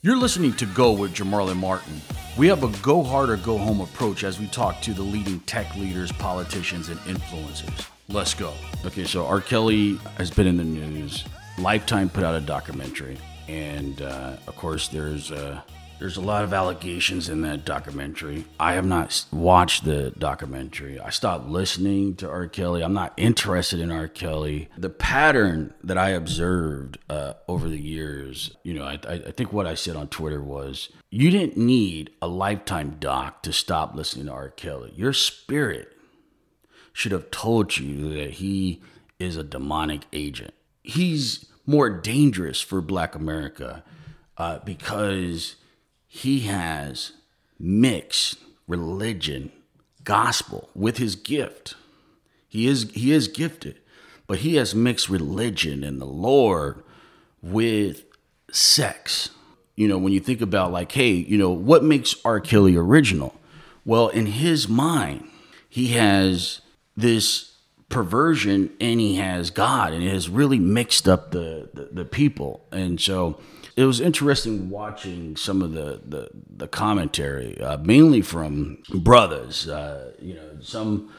You're listening to Go with Jamarlin Martin. We have a go hard or go home approach as we talk to the leading tech leaders, politicians, and influencers. Let's go. Okay, so R. Kelly has been in the news. Lifetime put out a documentary, and uh, of course, there's uh, there's a lot of allegations in that documentary. I have not watched the documentary. I stopped listening to R. Kelly. I'm not interested in R. Kelly. The pattern that I observed uh, over the years, you know, I, I think what I said on Twitter was you didn't need a lifetime doc to stop listening to R. Kelly. Your spirit should have told you that he is a demonic agent. He's more dangerous for Black America uh, because he has mixed religion, gospel with his gift. He is he is gifted, but he has mixed religion and the Lord with sex. You know, when you think about like, hey, you know, what makes R. Kelly original? Well, in his mind, he has this perversion and he has God, and it has really mixed up the the, the people. And so it was interesting watching some of the the, the commentary, uh, mainly from brothers. Uh, you know, some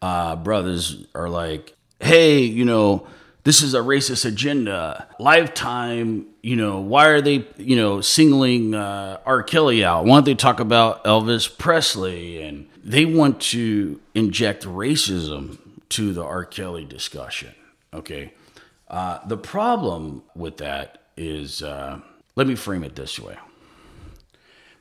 uh, brothers are like, "Hey, you know." This is a racist agenda. Lifetime, you know, why are they, you know, singling uh, R. Kelly out? Why don't they talk about Elvis Presley? And they want to inject racism to the R. Kelly discussion. Okay. Uh, the problem with that is uh, let me frame it this way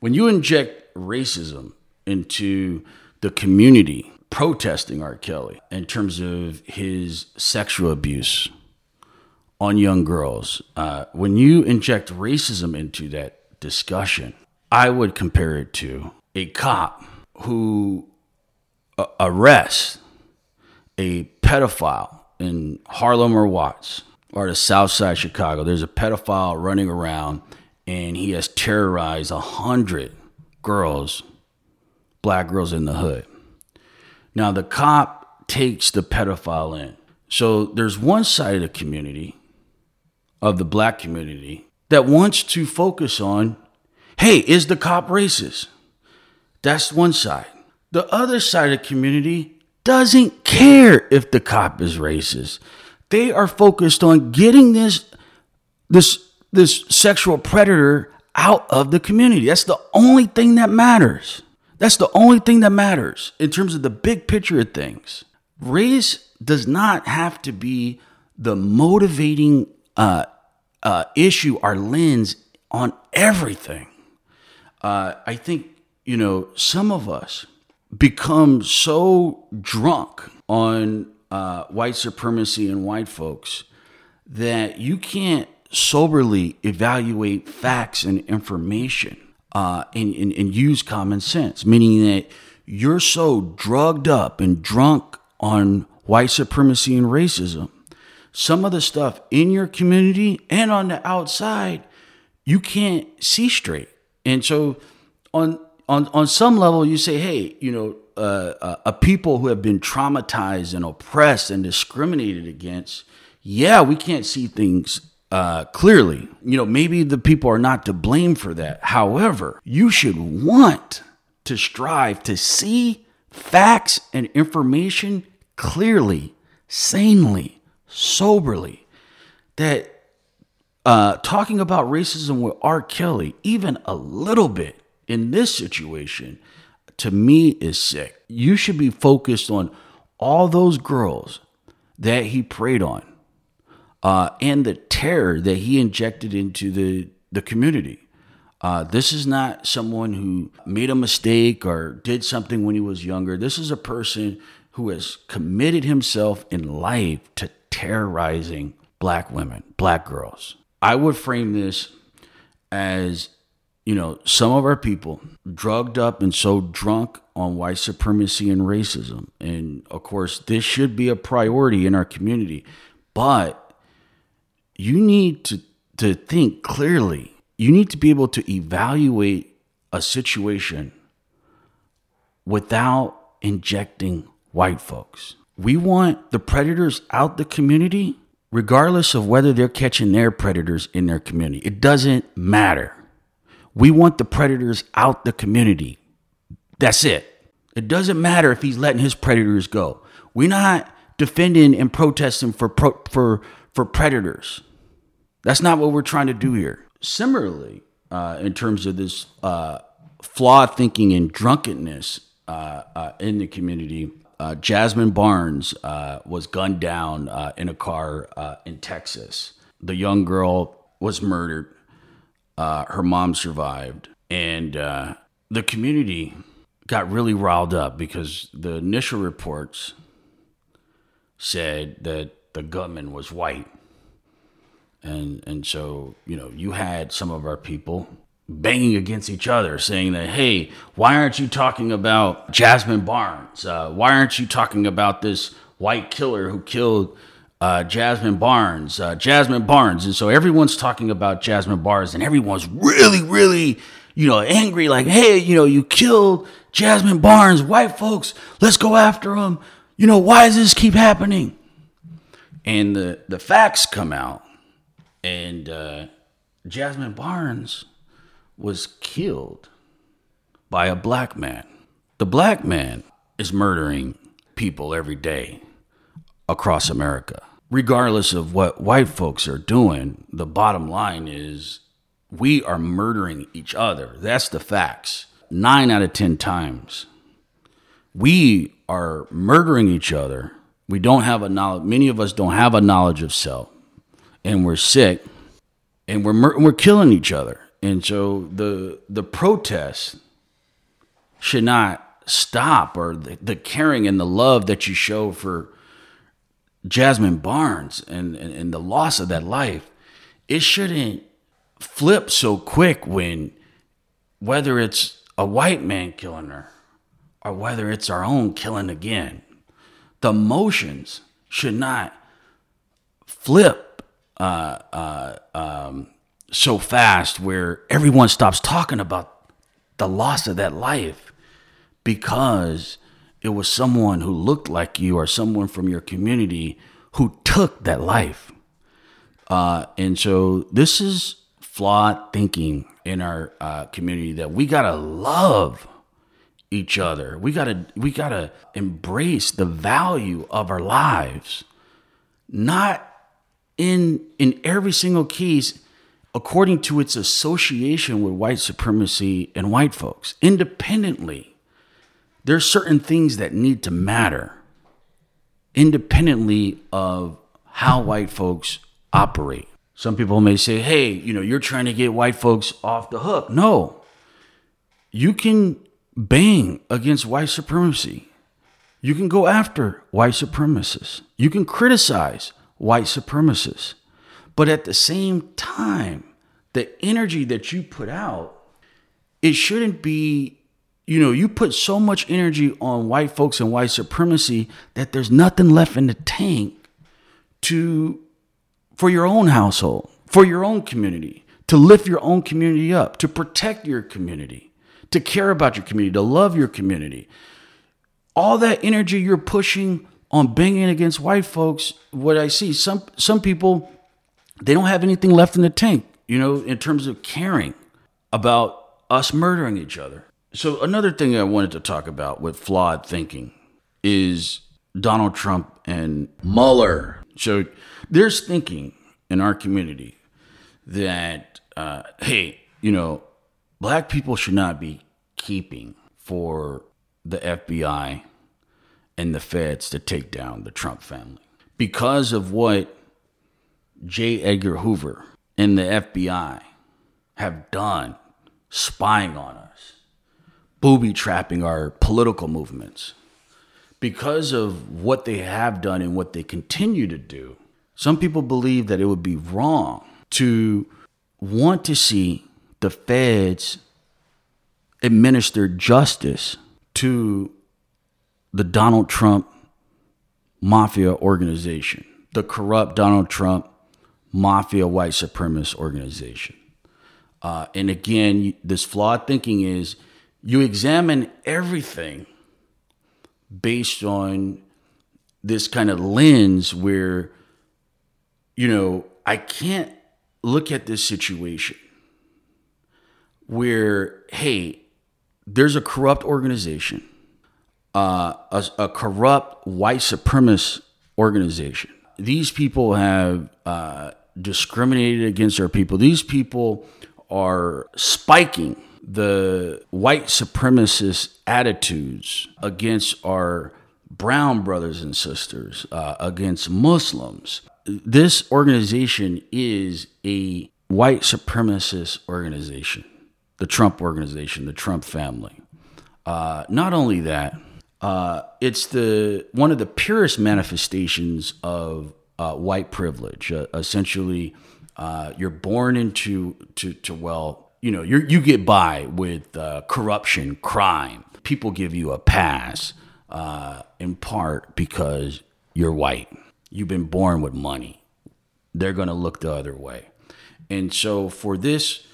when you inject racism into the community protesting R. Kelly in terms of his sexual abuse on young girls, uh, when you inject racism into that discussion, I would compare it to a cop who arrests a pedophile in Harlem or Watts or the south side of Chicago. There's a pedophile running around and he has terrorized a hundred girls, black girls in the hood. Now the cop takes the pedophile in. So there's one side of the community, of the black community, that wants to focus on, hey, is the cop racist? That's one side. The other side of the community doesn't care if the cop is racist. They are focused on getting this this this sexual predator out of the community. That's the only thing that matters. That's the only thing that matters in terms of the big picture of things. Race does not have to be the motivating uh, uh, issue, our lens on everything. Uh, I think, you know, some of us become so drunk on uh, white supremacy and white folks that you can't soberly evaluate facts and information uh, and, and, and use common sense, meaning that you're so drugged up and drunk on white supremacy and racism. Some of the stuff in your community and on the outside, you can't see straight. And so, on on on some level, you say, hey, you know, uh, uh, a people who have been traumatized and oppressed and discriminated against, yeah, we can't see things uh, clearly. You know, maybe the people are not to blame for that. However, you should want to strive to see facts and information clearly, sanely, soberly. That uh, talking about racism with R. Kelly, even a little bit in this situation, to me is sick. You should be focused on all those girls that he preyed on uh, and the terror that he injected into the, the community. Uh, this is not someone who made a mistake or did something when he was younger. This is a person who has committed himself in life to terrorizing black women, black girls. I would frame this as, you know, some of our people drugged up and so drunk on white supremacy and racism. And of course, this should be a priority in our community. But you need to, to think clearly. You need to be able to evaluate a situation without injecting white folks. We want the predators out the community, regardless of whether they're catching their predators in their community. It doesn't matter. We want the predators out the community. That's it. It doesn't matter if he's letting his predators go. We're not defending and protesting for pro, for for predators. That's not what we're trying to do here. Similarly, uh, in terms of this uh, flawed thinking and drunkenness uh, uh in the community, uh, Jazmine Barnes uh, was gunned down in a car in Texas. The young girl was murdered. Her mom survived, and the community got really riled up because the initial reports said that the gunman was white. And and so, you know, you had some of our people banging against each other, saying that, hey, why aren't you talking about Jazmine Barnes? Uh, why aren't you talking about this white killer who killed uh, Jazmine Barnes? Uh, Jazmine Barnes. And so everyone's talking about Jazmine Barnes, and everyone's really, really, you know, angry, like, hey, you know, you killed Jazmine Barnes, white folks, let's go after him. You know, why does this keep happening? And the, the facts come out, and uh, Jazmine Barnes was killed by a black man. The black man is murdering people every day across America. Regardless of what white folks are doing, the bottom line is we are murdering each other. That's the facts nine out of 10 times, we are murdering each other. We don't have a knowledge, many of us don't have a knowledge of self, and we're sick, and we're, mur- we're killing each other. And so the, the protest should not stop, or the, the caring and the love that you show for Jazmine Barnes and, and, and the loss of that life, it shouldn't flip so quick when whether it's a white man killing her or whether it's our own killing again. The emotions should not flip uh, uh, um, so fast where everyone stops talking about the loss of that life because it was someone who looked like you or someone from your community who took that life. Uh, and so this is flawed thinking in our uh, community that we gotta love each other. We gotta we gotta embrace the value of our lives, not in in every single case according to its association with white supremacy and white folks. Independently, there's certain things that need to matter independently of how white folks operate. Some people may say, hey, you know, you're trying to get white folks off the hook. No. You can bang against white supremacy. You can go after white supremacists. You can criticize white supremacists. But at the same time, the energy that you put out, it shouldn't be, you know, you put so much energy on white folks and white supremacy that there's nothing left in the tank to for your own household, for your own community, to lift your own community up, to protect your community, to care about your community, to love your community. All that energy you're pushing on banging against white folks, what I see, some some people they don't have anything left in the tank, you know, in terms of caring about us murdering each other. So another thing I wanted to talk about with flawed thinking is Donald Trump and Mueller. So there's thinking in our community that, uh, hey, you know, black people should not be keeping for the FBI and the feds to take down the Trump family because of what J. Edgar Hoover and the FBI have done spying on us, booby trapping our political movements. Because of what they have done and what they continue to do, some people believe that it would be wrong to want to see the feds administer justice to the Donald Trump mafia organization, the corrupt Donald Trump mafia white supremacist organization. Uh, and again, this flawed thinking is you examine everything based on this kind of lens where you know, I can't look at this situation where, hey, there's a corrupt organization, uh, a, a corrupt white supremacist organization. These people have uh, discriminated against our people. These people are spiking the white supremacist attitudes against our brown brothers and sisters, uh, against Muslims. This organization is a white supremacist organization, the Trump organization, the Trump family. Uh, not only that, uh, it's the one of the purest manifestations of uh, white privilege. Uh, essentially, uh, you're born into to, to well, you know, you you get by with uh, corruption, crime. People give you a pass uh, in part because you're white. You've been born with money. They're going to look the other way. And so, for this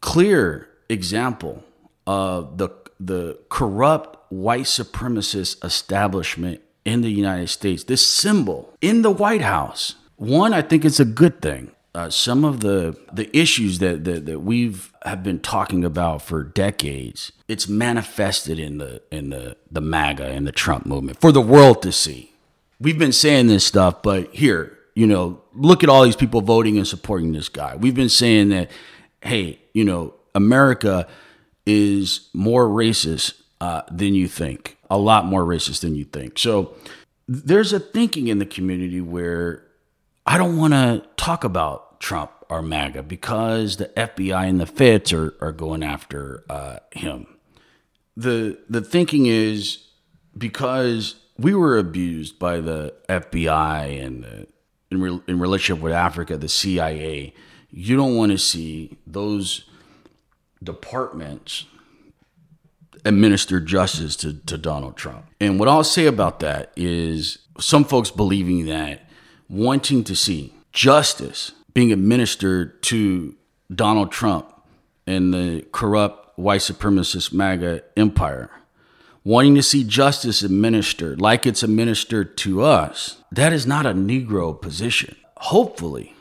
clear example of the the corrupt white supremacist establishment in the United States, this symbol in the White House, one, I think it's a good thing. Uh, some of the the issues that, that that we've have been talking about for decades, it's manifested in the in the the MAGA and the Trump movement for the world to see. We've been saying this stuff, but here, you know, look at all these people voting and supporting this guy. We've been saying that, hey, you know, America is more racist uh, than you think, a lot more racist than you think. So there's a thinking in the community where I don't want to talk about Trump or MAGA because the FBI and the feds are, are going after uh, him. The the thinking is because we were abused by the FBI and the, in, re, in relationship with Africa, the CIA. You don't want to see those departments administer justice to, to Donald Trump. And what I'll say about that is some folks believing that wanting to see justice being administered to Donald Trump and the corrupt white supremacist MAGA empire, wanting to see justice administered like it's administered to us, that is not a Negro position. Hopefully,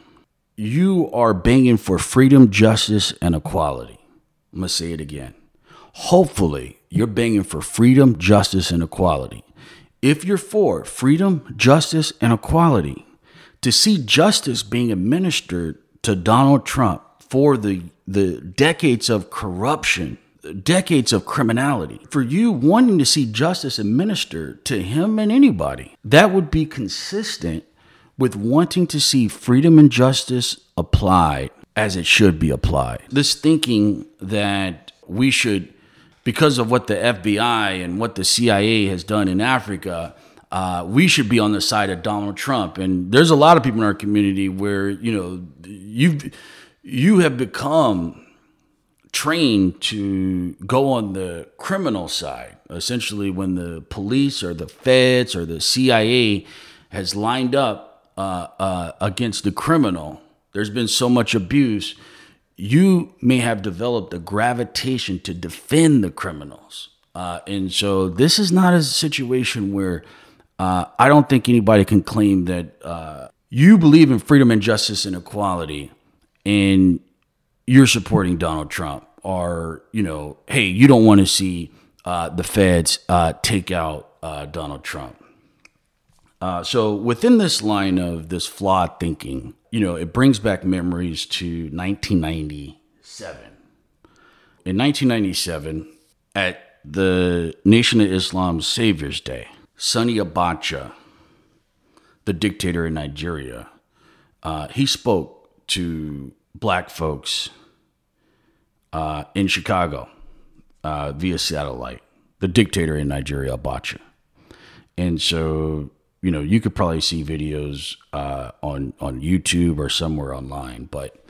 you are banging for freedom, justice, and equality. I'm going to say it again. Hopefully, you're banging for freedom, justice, and equality. If you're for freedom, justice, and equality, to see justice being administered to Donald Trump for the the decades of corruption, decades of criminality, for you wanting to see justice administered to him and anybody, that would be consistent with wanting to see freedom and justice applied as it should be applied. This thinking that we should, because of what the FBI and what the CIA has done in Africa, uh, we should be on the side of Donald Trump. And there's a lot of people in our community where you know you've you have become trained to go on the criminal side. Essentially, when the police or the feds or the CIA has lined up uh, uh, against the criminal, there's been so much abuse. You may have developed a gravitation to defend the criminals. Uh, and so this is not a situation where uh, I don't think anybody can claim that uh, you believe in freedom and justice and equality and you're supporting Donald Trump or, you know, hey, you don't want to see uh, the feds uh, take out uh, Donald Trump. Uh, so within this line of this flawed thinking, you know, it brings back memories to 1997. In 1997, at the Nation of Islam's Savior's Day, Sani Abacha, the dictator in Nigeria, uh, he spoke to black folks uh, in Chicago uh, via satellite, the dictator in Nigeria, Abacha. And so, you know, you could probably see videos uh, on, on YouTube or somewhere online, but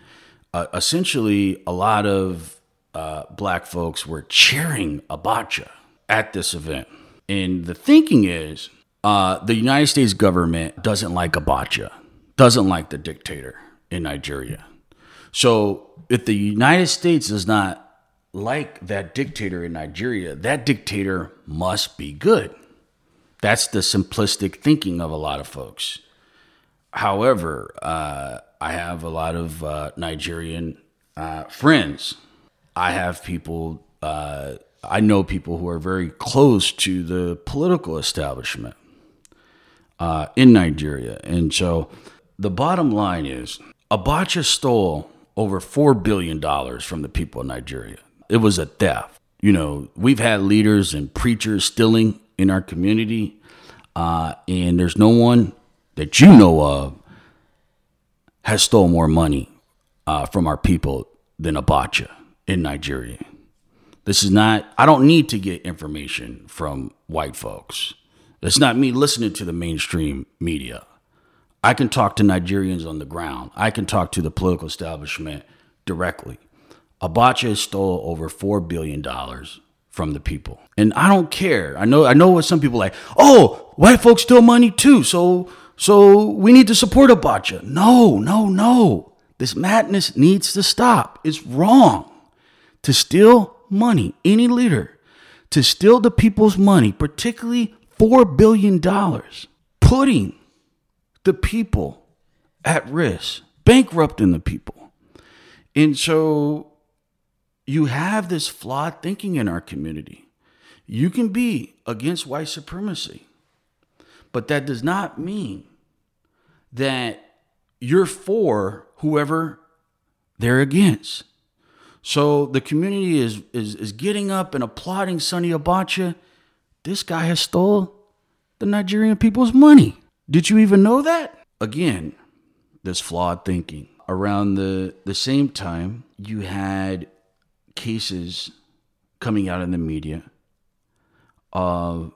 uh, essentially, a lot of uh, black folks were cheering Abacha at this event. And the thinking is uh, the United States government doesn't like Abacha, doesn't like the dictator in Nigeria. So if the United States does not like that dictator in Nigeria, that dictator must be good. That's the simplistic thinking of a lot of folks. However, uh, I have a lot of uh, Nigerian uh, friends I have people, uh, I know people who are very close to the political establishment uh, in Nigeria. And so the bottom line is Abacha stole over $4 billion from the people of Nigeria. It was a theft. You know, we've had leaders and preachers stealing in our community, uh, and there's no one that you know of has stole more money uh, from our people than Abacha in Nigeria. This is not, I don't need to get information from white folks. It's not me listening to the mainstream media. I can talk to Nigerians on the ground. I can talk to the political establishment directly. Abacha stole over $4 billion from the people. And I don't care. I know I know what some people like, oh, white folks steal money too. So so we need to support Abacha. No, no, no. This madness needs to stop. It's wrong to steal money, any leader, to steal the people's money, particularly $4 billion, putting the people at risk, bankrupting the people. And so you have this flawed thinking in our community. You can be against white supremacy, but that does not mean that you're for whoever they're against. So the community is, is, is getting up and applauding Sani Abacha. This guy has stole the Nigerian people's money. Did you even know that? Again, this flawed thinking. Around the, the same time, you had cases coming out in the media of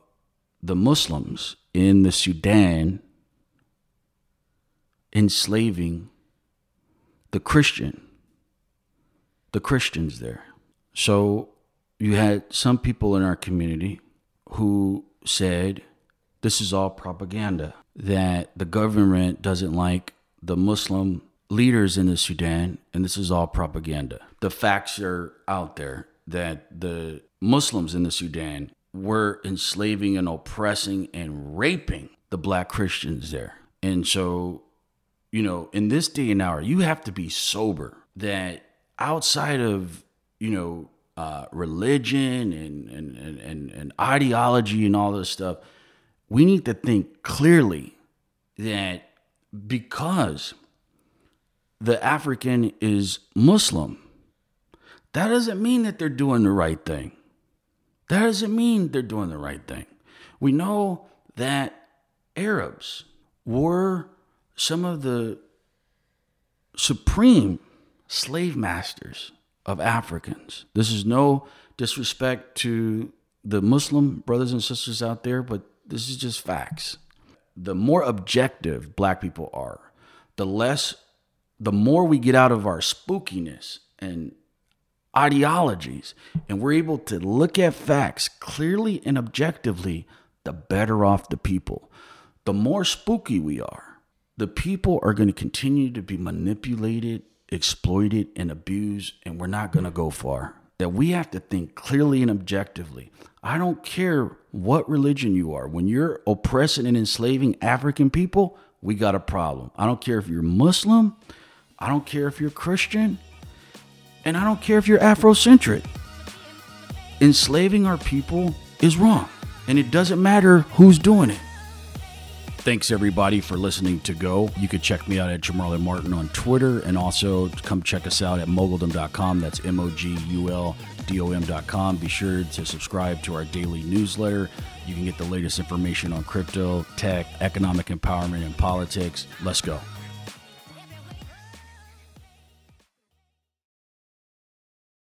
the Muslims in the Sudan enslaving the Christian, the Christians there. So you had some people in our community who said this is all propaganda, that the government doesn't like the Muslim leaders in the Sudan, and this is all propaganda. The facts are out there that the Muslims in the Sudan were enslaving and oppressing and raping the black Christians there. And so, you know, in this day and hour, you have to be sober that outside of, you know, uh, religion and, and, and, and, and ideology and all this stuff, we need to think clearly that because the African is Muslim, that doesn't mean that they're doing the right thing. That doesn't mean they're doing the right thing. We know that Arabs were some of the supreme slave masters of Africans. This is no disrespect to the Muslim brothers and sisters out there, but this is just facts. The more objective black people are, the less the more we get out of our spookiness and ideologies and we're able to look at facts clearly and objectively, the better off the people. The more spooky we are, the people are going to continue to be manipulated, exploited, and abused, and we're not going to go far. That we have to think clearly and objectively. I don't care what religion you are. When you're oppressing and enslaving African people, we got a problem. I don't care if you're Muslim, I don't care if you're Christian, and I don't care if you're Afrocentric. Enslaving our people is wrong, and it doesn't matter who's doing it. Thanks everybody for listening to Go. You can check me out at Jamarlin Martin on Twitter and also come check us out at moguldom.com. That's M O G U L D O M.com. Be sure to subscribe to our daily newsletter. You can get the latest information on crypto, tech, economic empowerment, and politics. Let's go.